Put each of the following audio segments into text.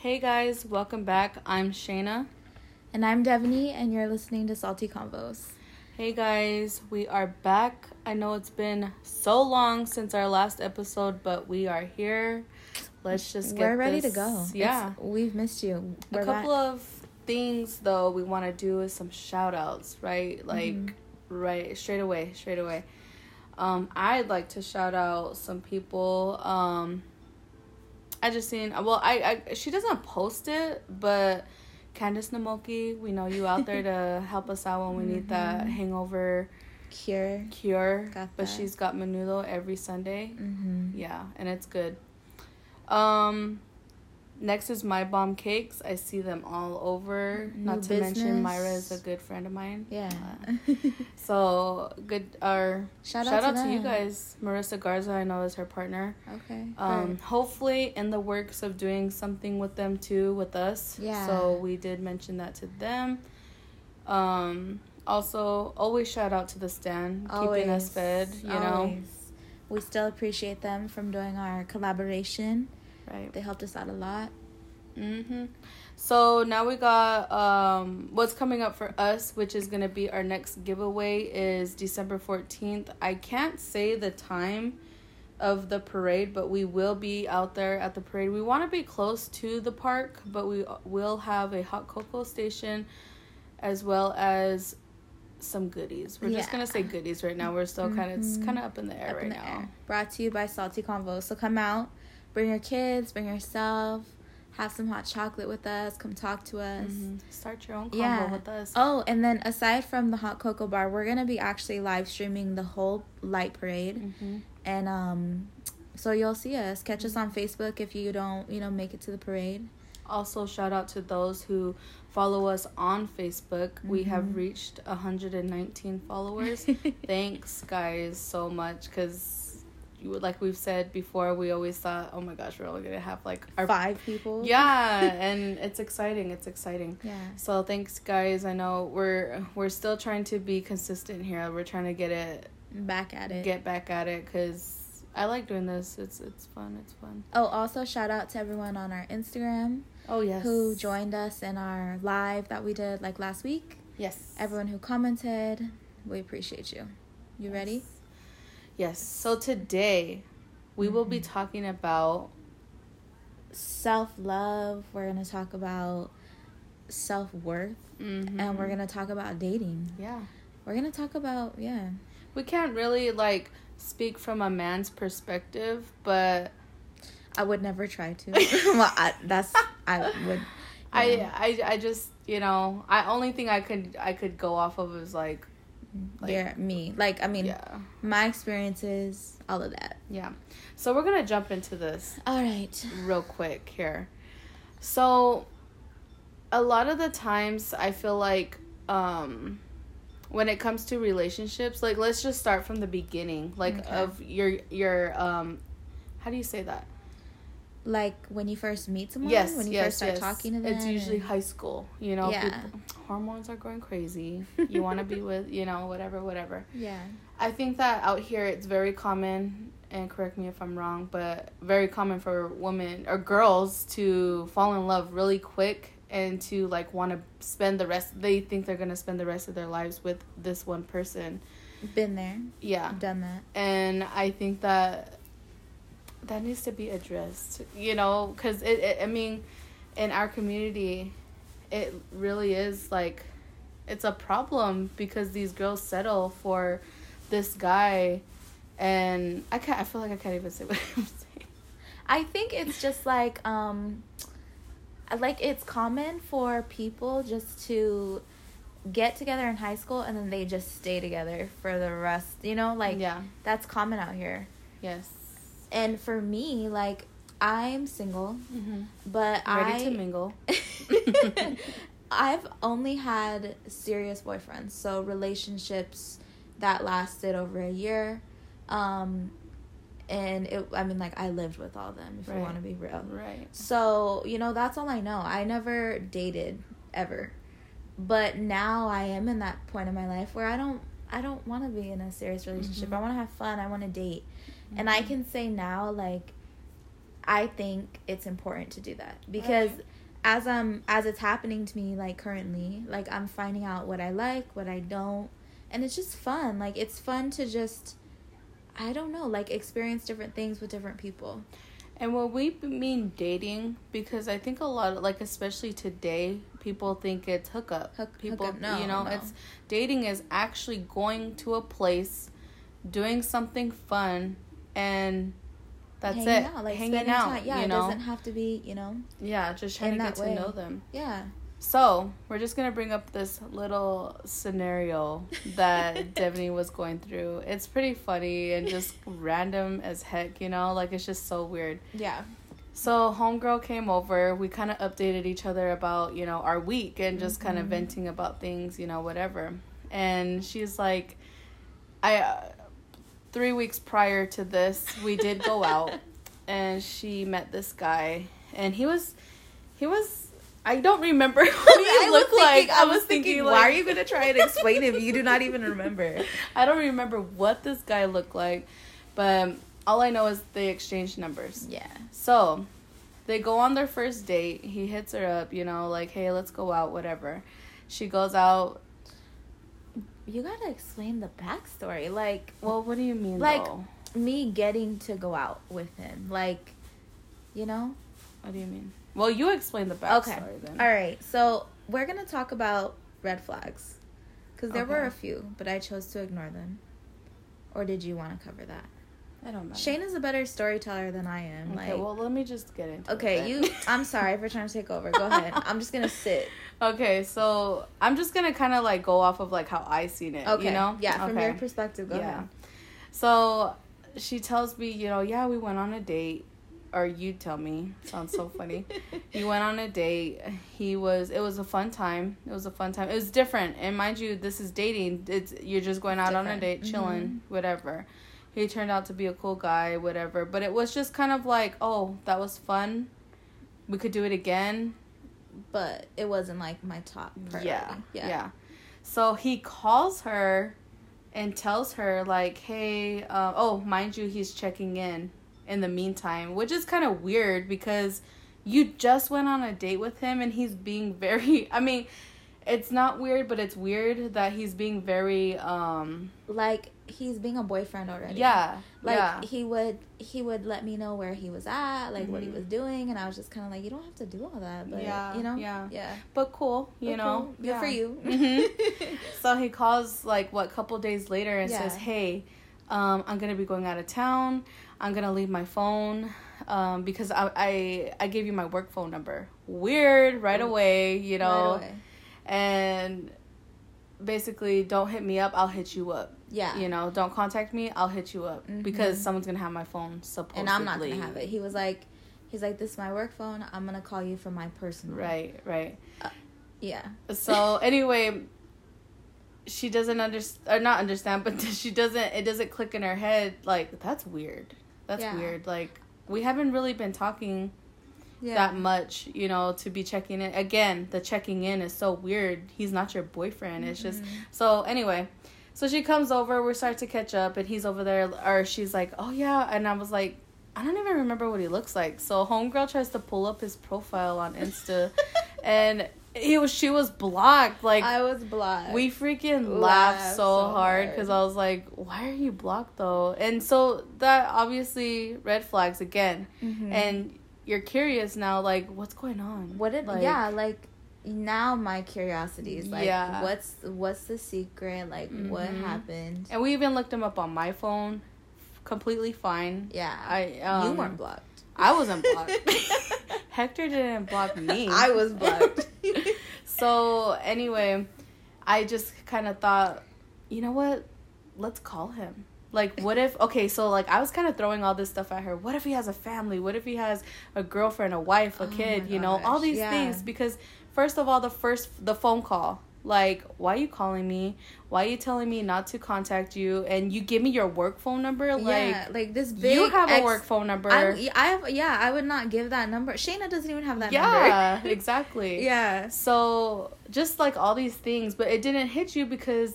Hey guys, welcome back. I'm Shayna. And I'm Devaney, and you're listening to Salty Convos. Hey guys, we are back. I know it's been so long since our last episode, but we are here. Let's just get We're ready this- to go. Yeah. It's- we've missed you. We're a couple back. of things though we want to do is some shout outs, right? Like Mhm. right straight away, straight away. Um I'd like to shout out some people. Um I just seen well I, I she doesn't post it, but Candice Namoki, we know you out there to help us out when we need that Mhm. hangover Cure. cure. Got but that. she's got menudo every Sunday. Mm-hmm. Yeah, and it's good. Um, next is My Bomb Cakes. I see them all over. New Not to mention Myra is a good friend of mine. Yeah. Uh, so good. Our Shout shout, out out, to to, you guys. Marissa Garza, I know is her partner. okay. Um, Right. hopefully in the works of doing something with them too, with us. Yeah. So we did mention that to them. Um. Also, always shout out to the stand, keeping us fed. You know, We still appreciate them from doing our collaboration. Right? They helped us out a lot. Mm-hmm. So now we got um what's coming up for us, which is gonna be our next giveaway is December fourteenth. I can't say the time of the parade, but we will be out there at the parade. We want to be close to the park, but we will have a hot cocoa station as well as some goodies. We're just gonna say goodies right now. We're still kind of it's Mhm. kind of up in the air Up right now. air. Brought to you by Salty Convo. So come out, bring your kids, bring yourself, have some hot chocolate with us. Come talk to us. Mhm. Start your own combo Yeah. with us. Oh, and then aside from the hot cocoa bar, we're gonna be actually live streaming the whole light parade, Mm-hmm. and um, so you'll see us. Catch us on Facebook if you don't, you know, make it to the parade. Also, shout out to those who follow us on Facebook. We have reached 119 followers. Thanks, guys, so much. Because, like we've said before, we always thought, oh my gosh, we're only gonna have like our Five people. yeah, and it's exciting. It's exciting. Yeah. So thanks, guys. I know we're we're still trying to be consistent here. We're trying to get it, Back at it. get back at it, because I like doing this. It's it's fun. It's fun. oh, also shout out to everyone on our Instagram Oh yes. who joined us in our live that we did like last week. Yes. Everyone who commented, we appreciate you. You ready? Yes. So today we will be Mm-hmm. talking about Self love. We're gonna talk about self worth, mhm. and we're gonna talk about dating. yeah. We're gonna talk about yeah. We can't really like speak from a man's perspective, but I would never try to. well, I, that's I would. I. I I just you know I only thing I could I could go off of is like like- yeah, me. Like I mean, yeah my experiences, all of that. yeah. So we're gonna jump into this All right. real quick here. So a lot of the times I feel like um when it comes to relationships, like let's just start from the beginning, like Okay. of your your um how do you say that? Like when you first meet someone. yes, When you yes, first start yes. talking to them. It's usually and- high school, you know. Yeah. people- hormones are going crazy. You want to be with, you know, whatever, whatever. Yeah. I think that out here it's very common, and correct me if I'm wrong, but very common for women or girls to fall in love really quick and to like want to spend the rest. They think they're gonna spend the rest of their lives with this one person. Been there. Yeah, Done that. and I think that that needs to be addressed. You know, because it, it. I mean, in our community, it really is like it's a problem because these girls settle for this guy, and I can't. I feel like I can't even say what I'm saying. I think it's just like um like it's common for people just to get together in high school and then they just stay together for the rest, you know, like yeah. that's common out here. Yes. And for me, like I'm single, Mm-hmm. but I'm Ready I to mingle. I've only had serious boyfriends, so relationships that lasted over a year. Um and it I mean like I lived with all of them if you want to be real. Right. So, you know, that's all I know. I never dated ever. But now I am in that point in my life where I don't I don't want to be in a serious relationship. Mhm. I want to have fun. I want to date. And I mm-hmm. can say now like I think it's important to do that because Right. as I'm as it's happening to me like currently, like I'm finding out what I like, what I don't, and it's just fun. Like it's fun to just I don't know, like experience different things with different people. And when we mean dating, because I think a lot, of, like especially today, people think it's hookup. Hook- people, hookup, no, you know, no. it's dating is actually going to a place, doing something fun, and that's hanging it. out, like hanging out. time. Yeah, you it doesn't have to be, you know. yeah, just trying to get way. to know them. Yeah. So we're just gonna bring up this little scenario that Devaney was going through. It's pretty funny and just random as heck, you know. Like it's just so weird. Yeah. So homegirl came over. We kind of updated each other about you know our week and just kind of venting about things, you know, whatever. And she's like, I uh, three weeks prior to this, we did go out, and she met this guy, and he was, he was. I don't remember what he I was looked like. thinking- I was thinking, like, why are you gonna try and explain if you do not even remember? I don't remember what this guy looked like, but all I know is they exchanged numbers. Yeah. So they go on their first date. He hits her up, you know, like, hey, let's go out, whatever. She goes out. You gotta explain the backstory. Like Well, what do you mean, Like- though? me getting to go out with him. Like, you know? What do you mean? Well, you explain the backstory Okay. then. All right. So we're gonna talk about red flags, because there were a few, but I chose to ignore them. Or did you want to cover that? I don't know. Shane is a better storyteller than I am. Okay, like, well, let me just get into it. okay, you. I'm sorry for trying to take over. Go ahead. I'm just gonna sit. Okay, so I'm just gonna kind of like go off of like how I seen it. Okay. You know? Yeah. From Okay. your perspective, go Yeah. ahead. So she tells me, you know, yeah, we went on a date. Or you tell me. Sounds so funny. he went on a date. He was. It was a fun time. It was a fun time. It was different. And mind you, this is dating. It's you're just going out on a date, chilling, Mhm. whatever. He turned out to be a cool guy, whatever. But it was just kind of like, oh, that was fun. We could do it again. But it wasn't like my top priority. Yeah, Yeah. yeah. So he calls her and tells her like, "Hey, uh, oh, mind you, he's checking in in the meantime," which is kind of weird because you just went on a date with him and he's being very. I mean, it's not weird, but it's weird that he's being very. um Like he's being a boyfriend already. Yeah, Like yeah. he would he would let me know where he was at, like what he Mhm. was doing, and I was just kind of like, you don't have to do all that, but Yeah, you know, yeah. yeah, But cool, you But know. cool. good for Yeah. you. Mhm. So he calls like what couple days later and Yeah. says, "Hey, um, I'm gonna be going out of town. I'm gonna leave my phone um, because I, I I gave you my work phone number. Weird, right away, you know. Right away. And basically, don't hit me up. I'll hit you up. yeah, You know, don't contact me. I'll hit you up because Mhm. someone's gonna have my phone. Supposedly, and I'm not gonna have it. He was like, he's like, this is my work phone. I'm gonna call you from my personal. Right, right. Yeah. So anyway, she doesn't understand or not understand, but she doesn't. It doesn't click in her head. Like that's weird. That's Yeah. weird. Like we haven't really been talking Yeah. that much, you know, to be checking in. Again, the checking in is so weird. He's not your boyfriend. It's just so anyway. So she comes over. We start to catch up, and he's over there, or she's like, "Oh yeah," and I was like. I don't even remember what he looks like. So homegirl tries to pull up his profile on Insta, and he was she was blocked. Like I was blocked. we freaking Laughed laughed so, so hard because I was like, why are you blocked though? And so that obviously red flags again. Mhm. And you're curious now, like, what's going on? what did like, yeah like now my curiosity is like Yeah. what's what's the secret like what Mhm. happened And we even looked him up on my phone, completely fine. yeah I um, you weren't blocked I wasn't blocked. Hector didn't block me. I was blocked So anyway, I just kind of thought, you know what? Let's call him. Like, what if? Okay, so like I was kind of throwing all this stuff at her. What if he has a family? What if he has a girlfriend, a wife, a Oh kid? You know, all these yeah. things. Because first of all, the first the phone call. Like, why are you calling me? Why are you telling me not to contact you? And you give me your work phone number? Like, yeah like this big you have a work phone number. I, I have yeah I would not give that number Shayna doesn't even have that yeah, number exactly. yeah So just like all these things, but it didn't hit you because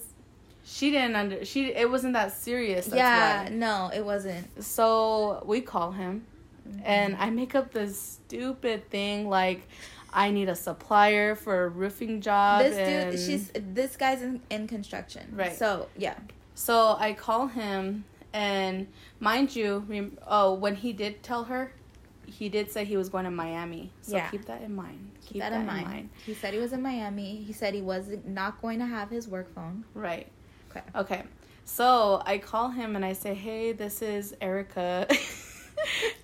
she didn't under she it wasn't that serious. That's yeah why. no it wasn't So we call him, mm-hmm. and I make up this stupid thing like I need a supplier for a roofing job. This and dude, she's this guy's in, in construction, Right. So yeah, so I call him, and mind you, oh, when he did tell her, he did say he was going to Miami. So Yeah. keep that in mind. keep that, in mind. He said he was in Miami. He said he was not going to have his work phone. Right. Okay. Okay. So I call him and I say, "Hey, this is Erica."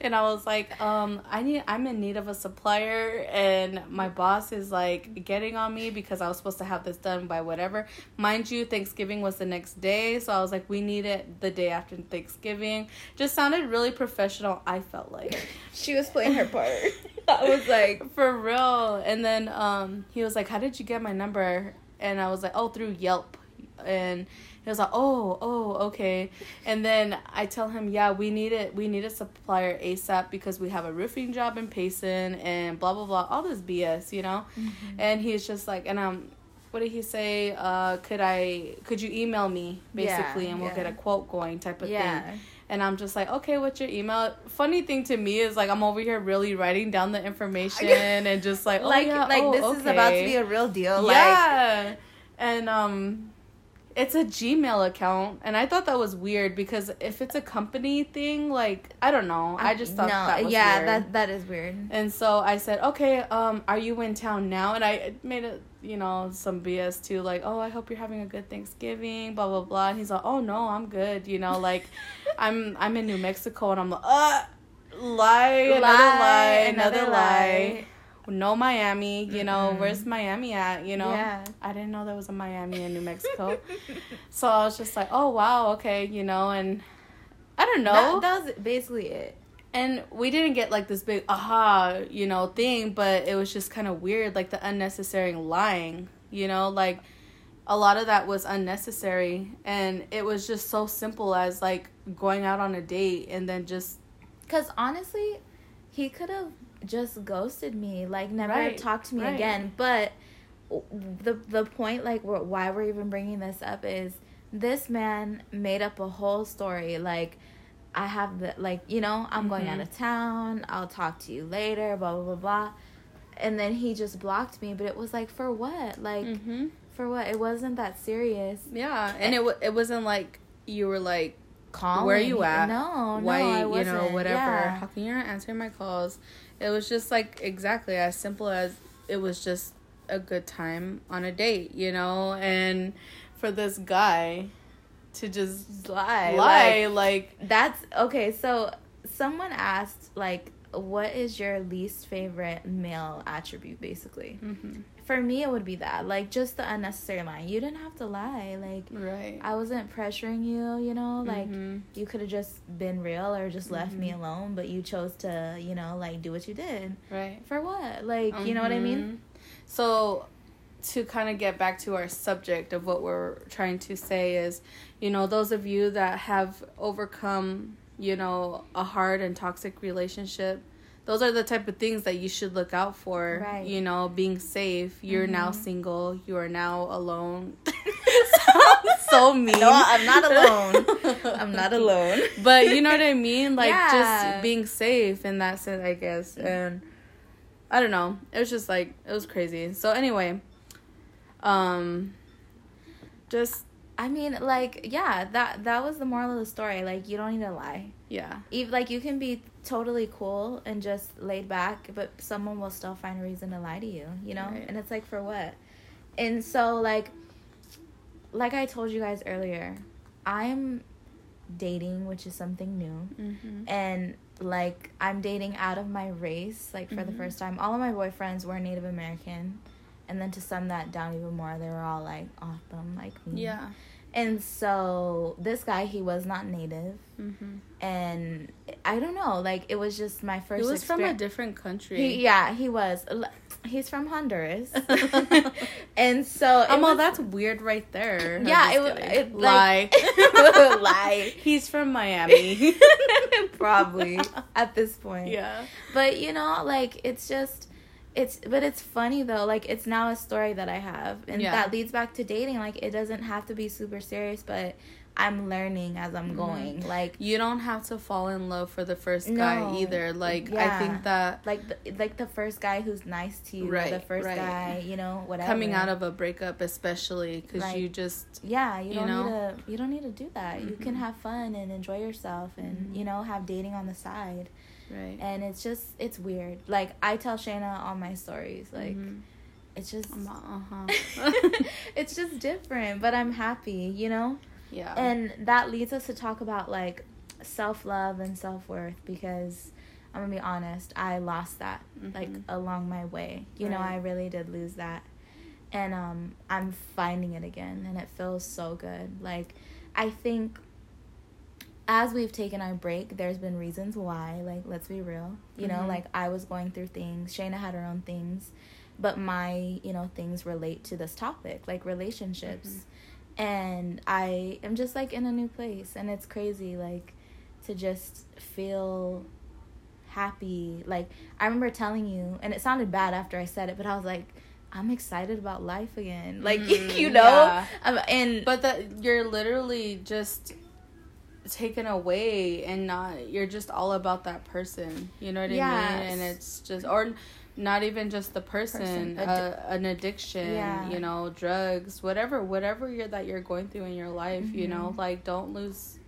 and I was like, um, I need I'm in need of a supplier and my boss is like getting on me because I was supposed to have this done by whatever. Mind you, Thanksgiving was the next day, so I was like, we need it the day after Thanksgiving. Just sounded really professional, I felt like. She was playing her part. I was like, For real. And then um, he was like, How did you get my number? And I was like, Oh, through Yelp. And he was like, Oh, oh, okay. And then I tell him, Yeah, we need it. We need a supplier ASAP because we have a roofing job in Payson and blah, blah, blah. All this BS, you know? And he's just like, And um, what did he say? Uh, could I, could you email me basically Yeah, and we'll yeah. get a quote going type of yeah. thing. And I'm just like, okay, what's your email? Funny thing to me is like I'm over here really writing down the information and just like, oh, like like oh, this is about to be a real deal. Like yeah. and um, it's a Gmail account, and I thought that was weird because if it's a company thing, like I don't know, I just thought no, that was yeah, weird. that that is weird. And so I said, okay, um, are you in town now? And I made it, you know, some BS too, like, oh, I hope you're having a good Thanksgiving, blah blah blah. And he's like, oh no, I'm good, you know, like, I'm I'm in New Mexico, and I'm like, uh, lie, another lie, another, lie. No Miami, you know, Mm-mm. where's Miami at? You know, Yeah. I didn't know there was a Miami in New Mexico, so I was just like, oh wow, okay, you know, and I don't know. That, that was basically it. And we didn't get like this big aha, you know, thing, but it was just kind of weird, like the unnecessary lying, you know, like a lot of that was unnecessary. And it was just so simple as like going out on a date and then just, Cause honestly, he could have just ghosted me, like never Right, talked to me right. again. But the the point, like why we're even bringing this up is this man made up a whole story. Like I have the like you know I'm going out Mhm. of town. I'll talk to you later. Blah blah blah blah. And then he just blocked me. But it was like for what? Like mm-hmm. for what? It wasn't that serious. yeah. And it, w- it wasn't like you were like, Calling. Where you at? No, why, no, I you know, whatever. Yeah. How come you're not answering my calls? It was just like exactly as simple as it was just a good time on a date, you know? And for this guy to just Lie, lie, like- like, That's okay. So someone asked, like, what is your least favorite male attribute, basically? mhm, For me, it would be that, like, just the unnecessary lying. You didn't have to lie. Like, right. I wasn't pressuring you, you know? Like, Mhm. you could have just been real or just left me Mhm. alone, but you chose to, you know, like, do what you did. right. For what? Like, you know what I mean? Mhm. So, to kind of get back to our subject of what we're trying to say is, you know, those of you that have overcome, you know, a hard and toxic relationship, those are the type of things that you should look out for. Right. You know, being safe. You're now Mhm. single. You are now alone. Sounds so mean. No, I'm not alone. I'm not alone. but you know what I mean? Like Yeah. just being safe in that sense, I guess. And I don't know. It was just like it was crazy. So anyway, um just I mean, like, yeah, that that was the moral of the story. Like, you don't need to lie. yeah. Even like you can be totally cool and just laid back, but someone will still find a reason to lie to you, you know? Right. And it's like for what? And so like like I told you guys earlier, I'm dating, which is something new. Mm-hmm. And like I'm dating out of my race, like for the Mhm. first time. All of my boyfriends were Native American. And then to sum that down even more, they were all like awesome like me. Yeah. And so this guy, he was not native Mm-hmm. and I don't know, like it was just my first. He was from a different country. He, yeah, he was. He's from Honduras, and so. It well, was- that's weird right there. Yeah, it wa- kidding. it, lie. like- Lie. He's from Miami. probably at this point. yeah. But you know, like it's just it's but it's funny though. Like it's now a story that I have and Yeah. that leads back to dating. Like it doesn't have to be super serious, but I'm learning as I'm going. Mm-hmm. Like you don't have to fall in love for the first guy either. Like yeah. I think that like the, like the first guy who's nice to you, right, the first right. guy, you know, whatever. Coming out of a breakup, especially because like, you just yeah, you, you don't know? need to you don't need to do that. Mm-hmm. You can mm-hmm. have fun and enjoy yourself, and mm-hmm. you know have dating on the side. Right. And it's just it's weird. Like I tell Shayna all my stories, like mm-hmm. it's just uh-huh. it's just different, but I'm happy, you know? Yeah. And that leads us to talk about like self-love and self-worth because I'm going to be honest, I lost that mm-hmm. like along my way. You right. know, I really did lose that. And um I'm finding it again and it feels so good. Like I think as we've taken our break, there's been reasons why. Like, let's be real. You mm-hmm. know, like I was going through things. Shayna had her own things, but my, you know, things relate to this topic, like relationships. Mm-hmm. And I am just like in a new place, and it's crazy, like to just feel happy. Like I remember telling you, and it sounded bad after I said it, but I was like. I'm excited about life again. Like mm, you know, yeah. um, and but that you're literally just taken away and not you're just all about that person you know what i mean and it's just or not even just the person, person. Uh, an addiction yeah. you know drugs whatever whatever you're that you're going through in your life mm-hmm. you know mm-hmm. like don't lose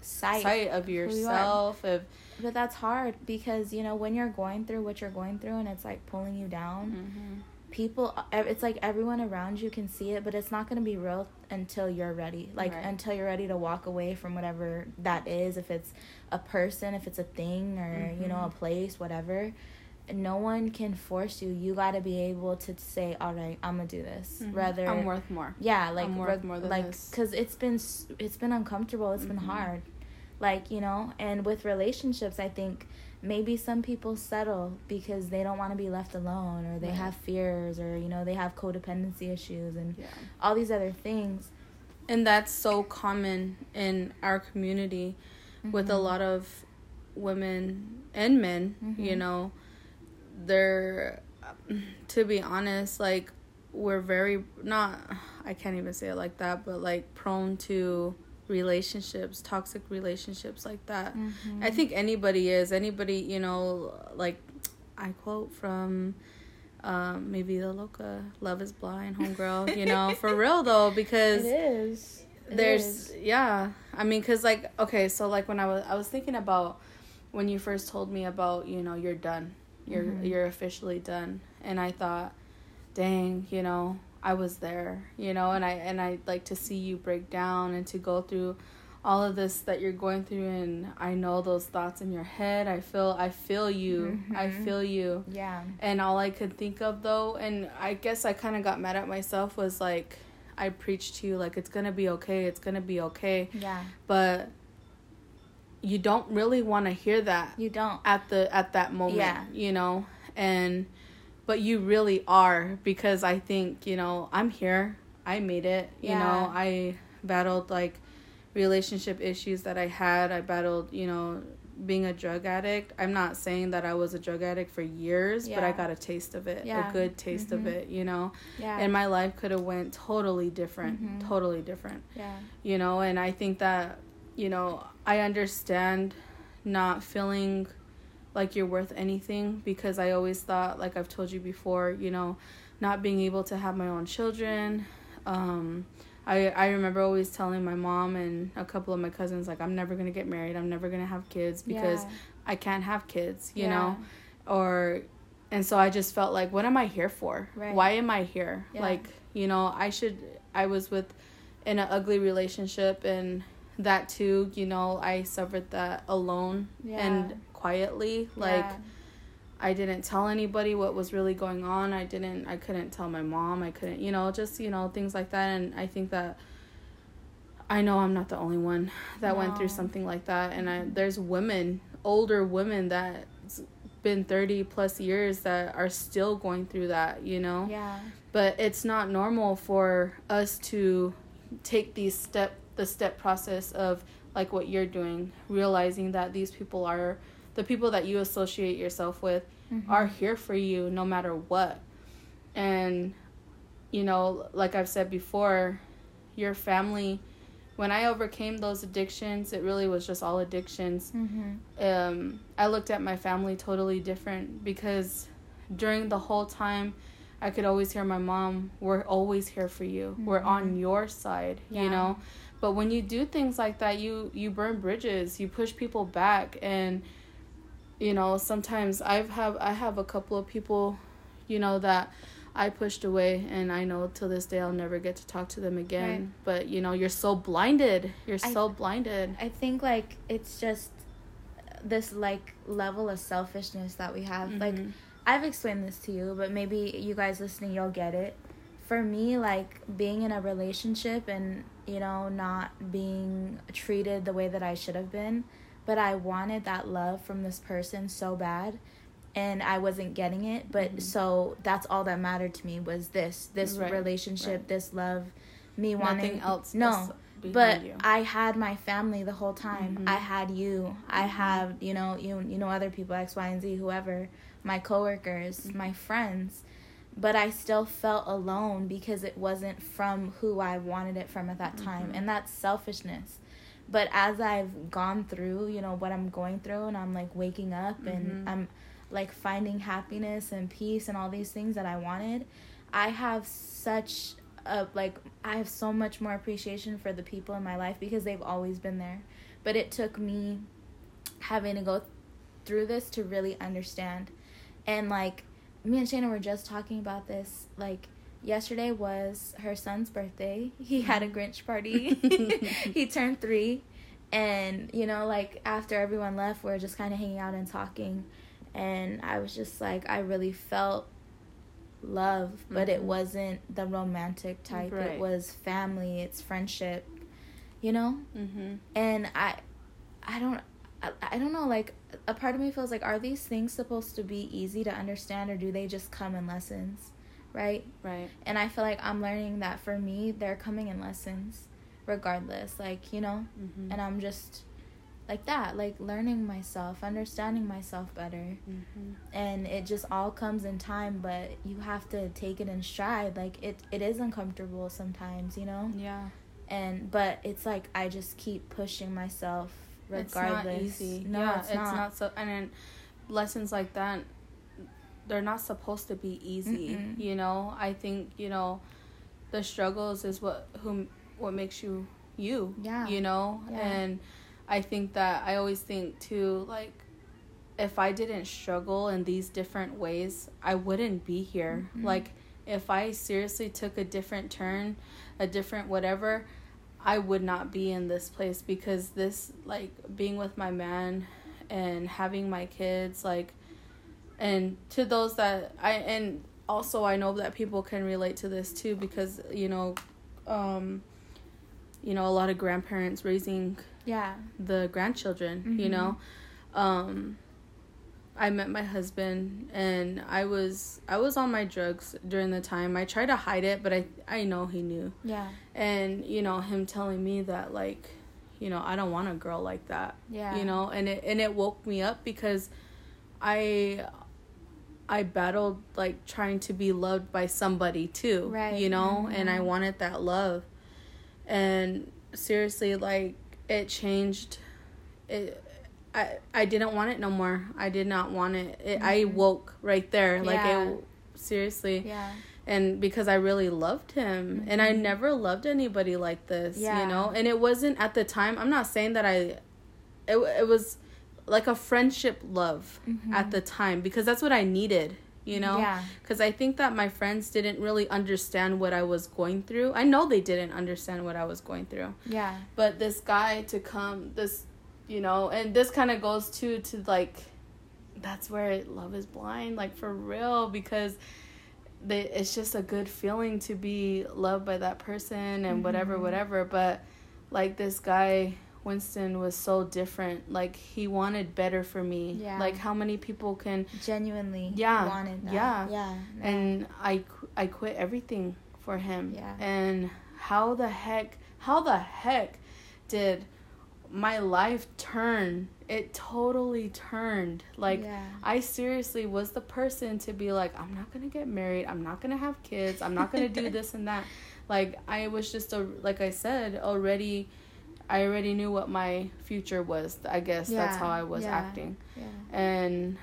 sight, sight of yourself but that's hard because you know when you're going through what you're going through and it's like pulling you down mm-hmm people it's like everyone around you can see it but it's not going to be real until you're ready like right. until you're ready to walk away from whatever that is if it's a person if it's a thing or mm-hmm. you know a place whatever no one can force you you got to be able to say all right i'm gonna do this mm-hmm. rather i'm worth more yeah like I'm worth more than like because it's been it's been uncomfortable It's mm-hmm. been hard like you know and with relationships i think maybe some people settle because they don't want to be left alone or they right. have fears or you know they have codependency issues and yeah. all these other things and that's so common in our community mm-hmm. with a mm-hmm. lot of women and men mm-hmm. you know they're to be honest like we're very not i can't even say it like that but like prone to relationships, toxic relationships like that. Mm-hmm. I think anybody is. Anybody, you know, like I quote from um, maybe the Loca, Love is Blind, Homegirl, you know, for real though, because it is. It there's, is. yeah. I mean, cause like, okay, so like when I was, I was thinking about when you first told me about, you know, you're done, you're, mm-hmm. you're officially done. And I thought, dang, you know, I was there, you know, and I and I like to see you break down and to go through all of this that you're going through and I know those thoughts in your head. I feel I feel you. Mm-hmm. I feel you. Yeah. And all I could think of though and I guess I kind of got mad at myself was like I preached to you like it's going to be okay. It's going to be okay. Yeah. But you don't really want to hear that. You don't. At the at that moment, yeah. you know. And but you really are because I think, you know, I'm here. I made it. You yeah. know, I battled like relationship issues that I had. I battled, you know, being a drug addict. I'm not saying that I was a drug addict for years, yeah. but I got a taste of it, yeah. a good taste mm-hmm. of it, you know. Yeah. And my life could have went totally different, mm-hmm. totally different. Yeah. You know, and I think that, you know, I understand not feeling like you're worth anything because I always thought, like I've told you before, you know, not being able to have my own children. Um, I I remember always telling my mom and a couple of my cousins like I'm never gonna get married. I'm never gonna have kids because yeah. I can't have kids. You yeah. know, or and so I just felt like, what am I here for? Right. Why am I here? Yeah. Like you know, I should. I was with in an ugly relationship and that too. You know, I suffered that alone and quietly like yeah. I didn't tell anybody what was really going on. I didn't I couldn't tell my mom. I couldn't, you know, just, you know, things like that and I think that I know I'm not the only one that no. went through something like that and I there's women, older women that been 30 plus years that are still going through that, you know? Yeah. But it's not normal for us to take these step the step process of like what you're doing, realizing that these people are the people that you associate yourself with mm-hmm. are here for you no matter what. And you know, like I've said before, your family when I overcame those addictions, it really was just all addictions. Mm-hmm. Um, I looked at my family totally different because during the whole time, I could always hear my mom, "We're always here for you. We're on Mhm. your side." Yeah. You know, but when you do things like that, you you burn bridges. You push people back, and you know sometimes I've have I have a couple of people, you know that. I pushed away, and I know till this day I'll never get to talk to them again. Right. But you know, you're so blinded. You're I- so blinded. I think like it's just this like level of selfishness that we have. Like Mhm. I've explained this to you, but maybe you guys listening you'll get it. For me, like being in a relationship and you know not being treated the way that I should have been, but I wanted that love from this person so bad and I wasn't getting it, but Mhm. so that's all that mattered to me was this this Right, relationship, right. this love, me wanting Nothing else. No, but you. I had my family the whole time. Mhm. I had you. I Mhm. have you know you you know other people X Y and Z whoever my coworkers, Mhm. my friends, but I still felt alone because it wasn't from who I wanted it from at that time, Mhm. and that's selfishness. But as I've gone through, you know what I'm going through, and I'm like waking up Mhm. and I'm like finding happiness and peace and all these things that I wanted, I have such a like I have so much more appreciation for the people in my life because they've always been there. But it took me having to go through this to really understand. And like me and Shayna were just talking about this like yesterday was her son's birthday. He had a Grinch party. he turned 3 and you know like after everyone left we are just kind of hanging out and talking and I was just like I really felt love, but it Mhm. wasn't the romantic type. Right. It was family, it's friendship, you know? mm-hmm. And I I don't I, I don't know like a part of me feels like are these things supposed to be easy to understand or do they just come in lessons? Right? Right. And I feel like I'm learning that for me they're coming in lessons regardless, like, you know? Mm-hmm. And I'm just like that, like learning myself, understanding myself better mm-hmm. and it just all comes in time but you have to take it in stride like it it is uncomfortable sometimes you know Yeah. and but it's like i just keep pushing myself regardless It's not easy. no yeah, it's, not. so. And then lessons like that, they're not supposed to be easy. Mm-mm. You know, I think you know, the struggles is what whom what makes you you. Yeah. You know, Yeah. and I think that I always think too like. If I didn't struggle in these different ways, I wouldn't be here. Mhm. Like, if I seriously took a different turn, a different whatever, I would not be in this place because this like being with my man and having my kids like and to those that I and also I know that people can relate to this too because you know um you know a lot of grandparents raising yeah the grandchildren you Mhm. know um i met my husband and i was i was on my drugs during the time. I tried to hide it but i i know he knew. Yeah. And you know him telling me that like you know i don't want a girl like that yeah. you know? And it and it woke me up because i i battled like trying to be loved by somebody too Right. you know? Mm-hmm. And i wanted that love. And seriously like it changed it i i didn't want it no more i did not want it, it i Mhm. woke right there like Yeah. it seriously yeah and because I really loved him and I Mhm. never loved anybody like this, Yeah. you know. And it wasn't at the time. I'm not saying that I it it was like a friendship love Mhm. at the time because that's what I needed, you know? yeah Cuz I think that my friends didn't really understand what I was going through. I know they didn't understand what I was going through. yeah But this guy to come this you know, and this kind of goes to to like that's where love is blind like for real because they it's just a good feeling to be loved by that person and whatever Mhm. whatever but like this guy Winston was so different like he wanted better for me Yeah. like how many people can genuinely Yeah, wanted that yeah. yeah and I I quit everything for him. Yeah. And how the heck how the heck did my life turned. It totally turned. Like Yeah. I seriously was the person to be like, I'm not gonna get married. I'm not gonna have kids. I'm not gonna do this and that. Like I was just a like I said already. I already knew what my future was. I guess that's how I was yeah. acting, Yeah. and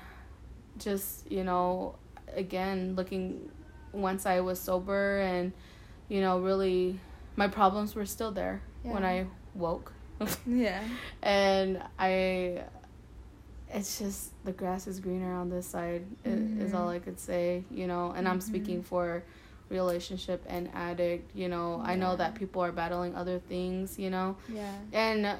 just you know, again looking once I was sober and you know really my problems were still there when I woke. Yeah. and I it's just the grass is greener on this side i- is all I could say, you know, and I'm Mhm. speaking for relationship and addict, you know. I know that people are battling other things, you know. Yeah. And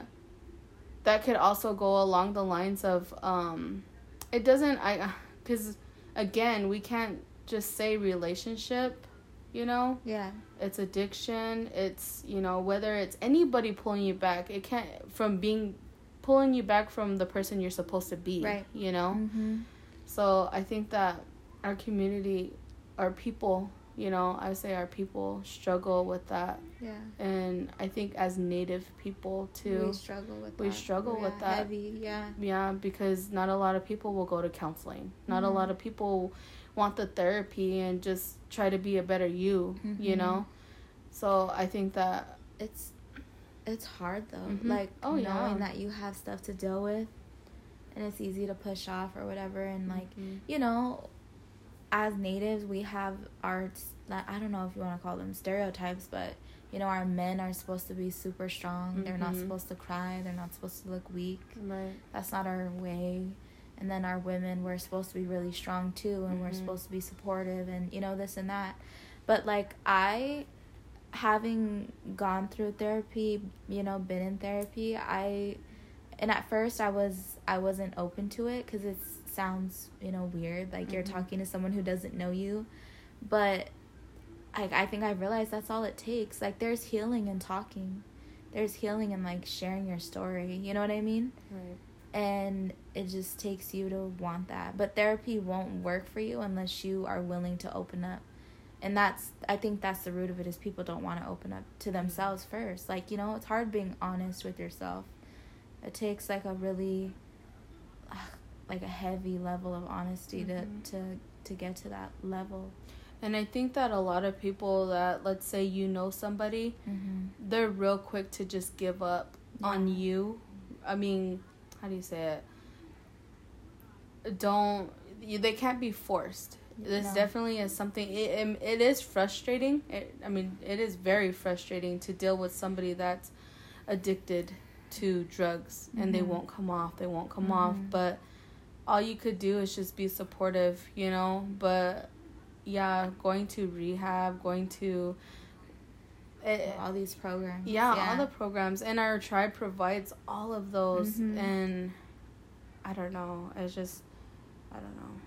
that could also go along the lines of um it doesn't I cuz again, we can't just say relationship, you know Yeah. It's addiction it's you know whether it's anybody pulling you back it can't from being pulling you back from the person you're supposed to be Right. you know Mhm. so i think that our community our people you know i say our people struggle with that Yeah. and i think as native people too We struggle with that We that. struggle with Yeah, that. Heavy. Yeah. yeah because not a lot of people will go to counseling not a Mhm. lot of people want the therapy and just try to be a better you you Mhm. know so i think that It's it's hard though. Mhm. Like Oh, knowing yeah. that you have stuff to deal with and it's easy to push off or whatever and like Mhm. you know as natives we have our like, I don't know if you want to call them stereotypes but you know our men are supposed to be super strong. They're not Mhm. supposed to cry. They're not supposed to look weak. right That's not our way. And then our women we're supposed to be really strong too and we're Mhm. supposed to be supportive and you know this and that. But like I having gone through therapy, you know, been in therapy, I and at first I was I wasn't open to it cuz it sounds, you know, weird like you're Mhm. talking to someone who doesn't know you. But like I think I realized that's all it takes. Like there's healing in talking. There's healing in like sharing your story. You know what I mean? right and it just takes you to want that. But therapy won't work for you unless you are willing to open up. And that's i think that's the root of it is people don't want to open up to themselves first. Like you know it's hard being honest with yourself. It takes like a really like a heavy level of honesty Mhm. to to to get to that level. And i think that a lot of people that let's say you know somebody mm-hmm. they're real quick to just give up on you. I mean how do you say it don't you, they can't be forced this No. definitely is something it, it, it is frustrating it, i mean it is very frustrating to deal with somebody that's addicted to drugs and they Mhm. won't come off they won't come off Mhm. but all you could do is just be supportive you know but yeah going to rehab going to it, all these programs yeah, all the programs and our tribe provides all of those Mhm. and I don't know. It's just I don't know.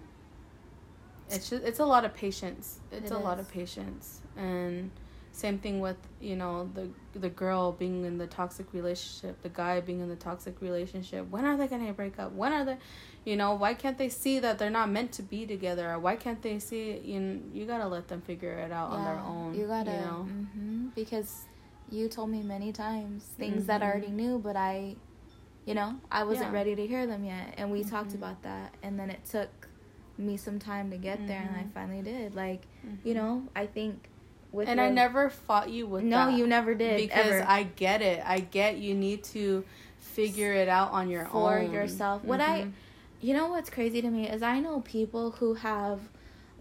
It's just it's a lot of patience. It's It a lot of patience. And same thing with, you know, the the girl being in the toxic relationship, the guy being in the toxic relationship. When are they going to break up? When are they you know, why can't they see that they're not meant to be together? Or why can't they see you know, you got to let them figure it out on their own. You gotta, you know. hmm because you told me many times things that I already knew, but I, you know, I wasn't Yeah. ready to hear them yet, and we talked Mhm. about that, and then it took me some time to get there, and I Mhm. finally did. Like, you Mhm. know, I think with and I never fought you with no, you never did because ever. I get it. I get you need to figure it out on your For own yourself. What I- Mhm. You know what's crazy to me is I know people who have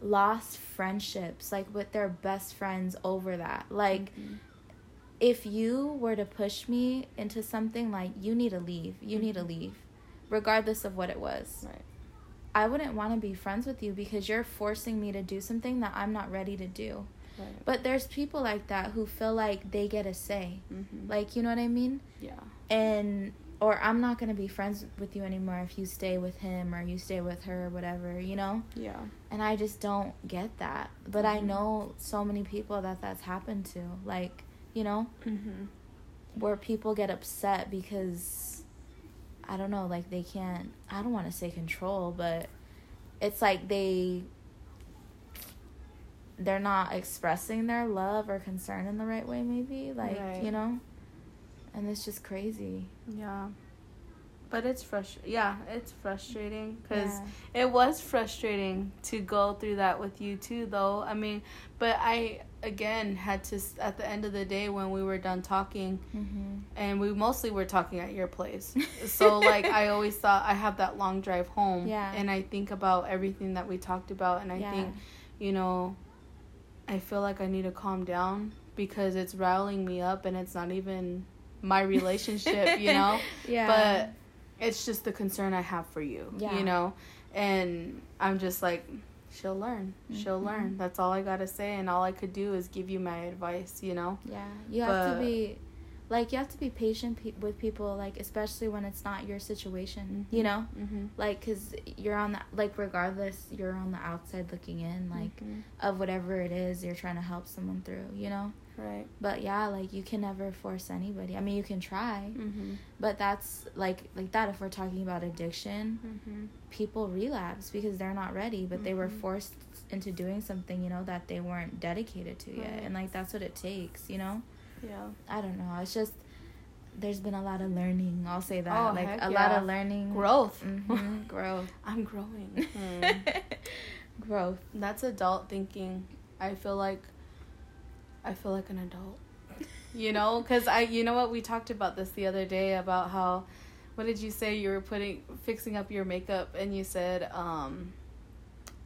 lost friendships like with their best friends over that. Like Mhm. if you were to push me into something like you need to leave, you need to Mhm. leave, regardless of what it was. right. I wouldn't want to be friends with you because you're forcing me to do something that I'm not ready to do. Right. But there's people like that who feel like they get a say. Mhm. Like, you know what I mean? yeah. And or I'm not going to be friends with you anymore if you stay with him or you stay with her or whatever, you know? Yeah. And I just don't get that. But I Mhm. know so many people that that's happened to. Like, you know? Mhm. where people get upset because I don't know, like they can't I don't want to say control, but it's like they they're not expressing their love or concern in the right way maybe, like, Right. you know? and it's just crazy. Yeah. But it's frustrating. Yeah, it's frustrating because Yeah. it was frustrating to go through that with you too, though. I mean, but I again had to at the end of the day when we were done talking, Mm-hmm. and we mostly were talking at your place. so like I always thought I have that long drive home, Yeah. and I think about everything that we talked about, and I yeah. think you know, I feel like I need to calm down because it's riling me up, and it's not even my relationship, you know Yeah. but it's just the concern I have for you. Yeah. You know? And I'm just like, she'll learn. She'll Mhm. learn. That's all I gotta say and all I could do is give you my advice, you know? Yeah, you have But- to be, like, you have to be patient pe- with people, like, especially when it's not your situation, you know? Mm-hmm. Like, because you're on the, like, regardless, you're on the outside looking in, like, Mhm. of whatever it is you're trying to help someone through, you know? Right. But yeah, like, you can never force anybody. I mean, you can try, Mm-hmm. but that's, like, like that, if we're talking about addiction, Mm-hmm. people relapse because they're not ready, but they were Mhm. forced into doing something, you know, that they weren't dedicated to yet. And, like, that's what it takes, you know? Yeah. I don't know. It's just there's been a lot of learning. I'll say that. Oh, like a yeah. lot of learning. Growth. Mhm, growth. I'm growing. Mm. growth. That's adult thinking. I feel like I feel like an adult. You know, cuz I you know what we talked about this the other day about how what did you say you were putting fixing up your makeup and you said um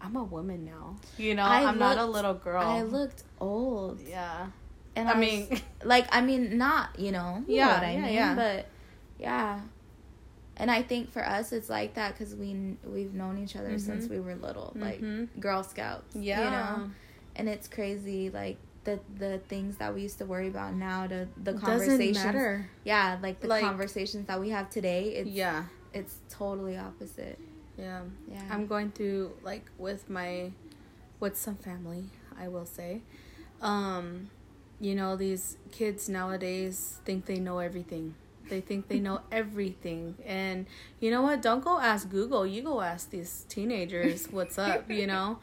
I'm a woman now. You know, I I'm not a little girl. I looked old. Yeah. And I I, mean- mean, like I mean, not you know, you Yeah, know what I yeah, mean, yeah. but yeah. And I think for us, it's like that because we we've known each other since Mhm. we were little, like Mhm. Girl Scouts. Yeah. You know, and it's crazy, like the the things that we used to worry about now, to the Doesn't conversations. matter. Yeah, like the Like- conversations that we have today. It's Yeah. it's totally opposite. Yeah. Yeah. I'm going through like with my with some family, I will say. Um, you know, these kids nowadays think they know everything. They think they know everything. And you know what? Don't go ask Google. You go ask these teenagers what's up, you know?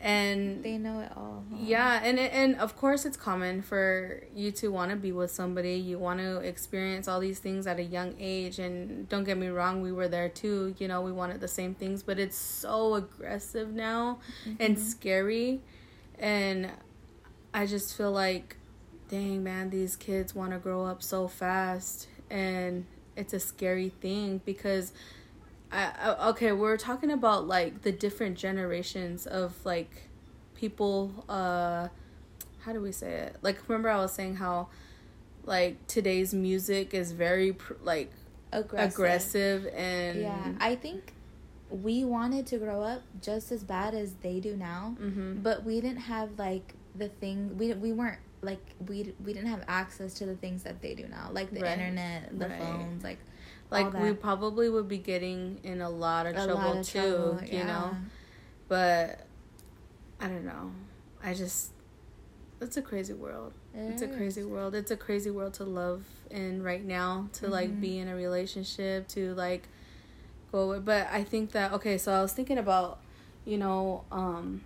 And they know it all. huh? yeah, and and of course it's common for you to want to be with somebody. You want to experience all these things at a young age and don't get me wrong, we were there too. You know, we wanted the same things, but it's so aggressive now and Mhm. scary and I just feel like dang man, these kids want to grow up so fast and it's a scary thing because I, I okay, we're talking about like the different generations of like people uh how do we say it? Like remember I was saying how like today's music is very pr- like aggressive. aggressive and Yeah, I think we wanted to grow up just as bad as they do now, Mhm. but we didn't have like the thing. We we weren't like we we didn't have access to the things that they do now, like the Right. internet, the Right. phones, like like we probably would be getting in a lot of a trouble lot of too, trouble, you yeah. know. But I don't know. I just it's a crazy world. It it's a crazy world. It's a crazy world to love in right now, to like Mhm. be in a relationship, to like go. But I think that okay, so I was thinking about, you know, um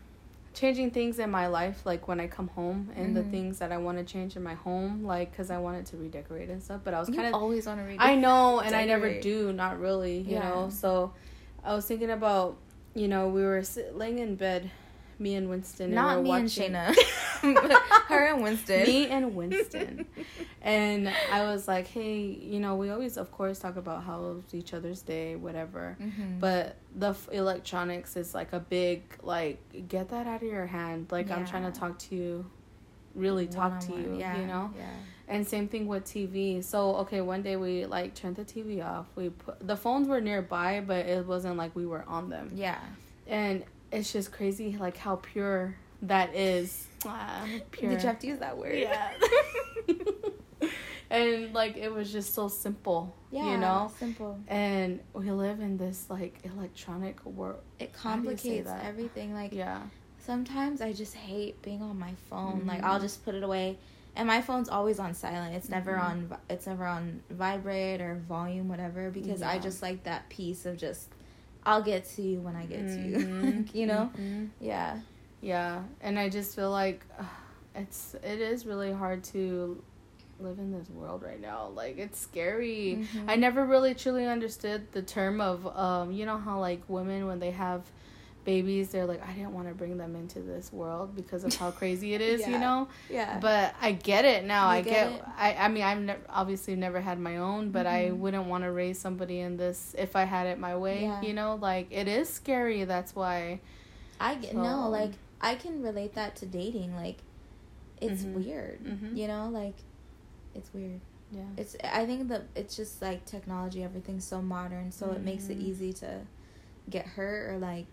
changing things in my life like when I come home and the Mhm. things that I want to change in my home like cuz I wanted to redecorate and stuff, but I was kind of always on a redecorate I know, and I never do. Not really, you Yeah. know. So, I was thinking about, you know, we were laying in bed, me and Winston. And Not we were me watching, and Shayna. Her and Winston. Me and Winston. and I was like, hey, you know, we always, of course, talk about how each other's day, whatever. Mhm. But the f- electronics is like a big, like, get that out of your hand. Like, I'm trying to talk to you, really talk to One-on-one, you, Yeah, you know? Yeah. And same thing with TV. So okay, one day we like turned the TV off. We put the phones were nearby, but it wasn't like we were on them. Yeah. And it's just crazy, like how pure that is. Ah, pure. Did you have to use that word? Yeah. and like it was just so simple, Yeah. you know. Simple. And we live in this like electronic world. It How do you say complicates everything. Like Yeah. sometimes I just hate being on my phone. Like I'll just put it away, and my phone's always on silent. It's never Mhm. on. It's never on vibrate or volume, whatever. Because I just like that piece of just. I'll get to you when I get to you. Mhm. you know. Mhm. Yeah. Yeah, and I just feel like uh, it's it is really hard to live in this world right now. Like it's scary. Mhm. I never really truly understood the term of um you know how like women when they have babies they're like I didn't want to bring them into this world because of how crazy it is, you know? Yeah. But I get it now. You I get get, it? I I mean I've ne- obviously never had my own, but I Mhm. wouldn't want to raise somebody in this if I had it my way, Yeah. you know? Like it is scary. That's why I get So- no, like I can relate that to dating. Like, it's Mhm. weird. Mhm. You know, like it's weird. yeah. It's I think that it's just like technology. Everything's so modern, so it makes it Mhm. easy to get hurt or like,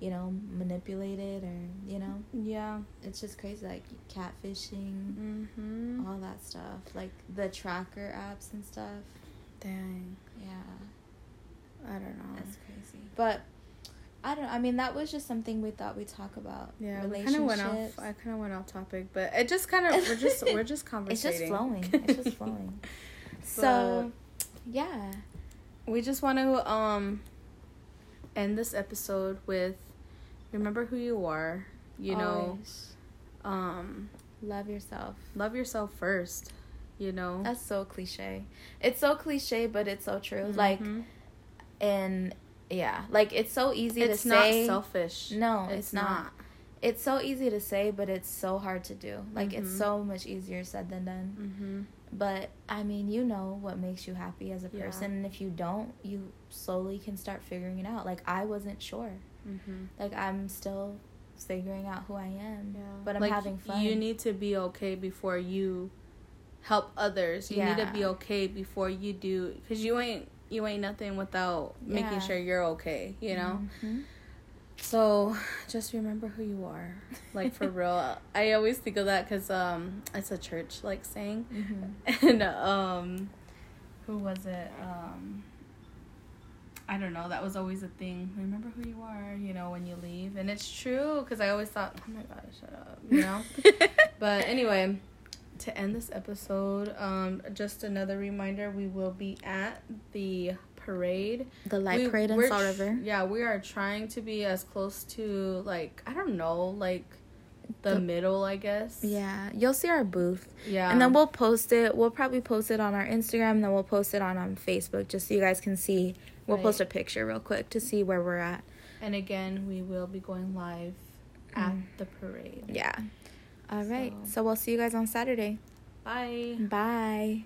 you know, manipulated or you know, Yeah. it's just crazy. Like catfishing, Mhm. all that stuff. Like the tracker apps and stuff. Dang. Yeah, I don't know. that's crazy. But I don't. I mean, that was just something we thought we'd talk about. Yeah, we kind of went off. I kind of went off topic, but it just kind of we're just we're just conversating. It's just flowing. It's just flowing. so, yeah. we just want to um end this episode with remember who you are. You know, Always um, love yourself. love yourself first. You know, That's so cliche. It's so cliche, but it's so true. Like, Mhm. and yeah, like it's so easy it's to say. It's not selfish. No, it's, it's not. It's so easy to say, but it's so hard to do. Like, it's Mhm. so much easier said than done. Mm-hmm. But I mean, you know what makes you happy as a Yeah. person, and if you don't, you slowly can start figuring it out. Like I wasn't sure. Mm-hmm. Like I'm still figuring out who I am. Yeah, But I'm Like, having fun. You need to be okay before you help others. You need to be okay before you do, because you ain't you ain't nothing without making sure you're okay. You know. Mhm. So just remember who you are, like for real. I always think of that because um, it's a church like saying, Mhm. and um, who was it? Um, I don't know. That was always a thing. Remember who you are, you know, when you leave, and it's true because I always thought, oh my god, shut up, you know. but anyway, to end this episode, um, just another reminder: we will be at the parade the light we- parade in Salt River. Yeah, we are trying to be as close to like I don't know, like the, The- middle, I guess. Yeah, you'll see our booth, Yeah. and then we'll post it. We'll probably post it on our Instagram, and then we'll post it on on Facebook, just so you guys can see. We'll Right. post a picture real quick to see where we're at. and again, we will be going live at Mm. the parade. Yeah. All right. So- so we'll see you guys on Saturday. Bye. Bye.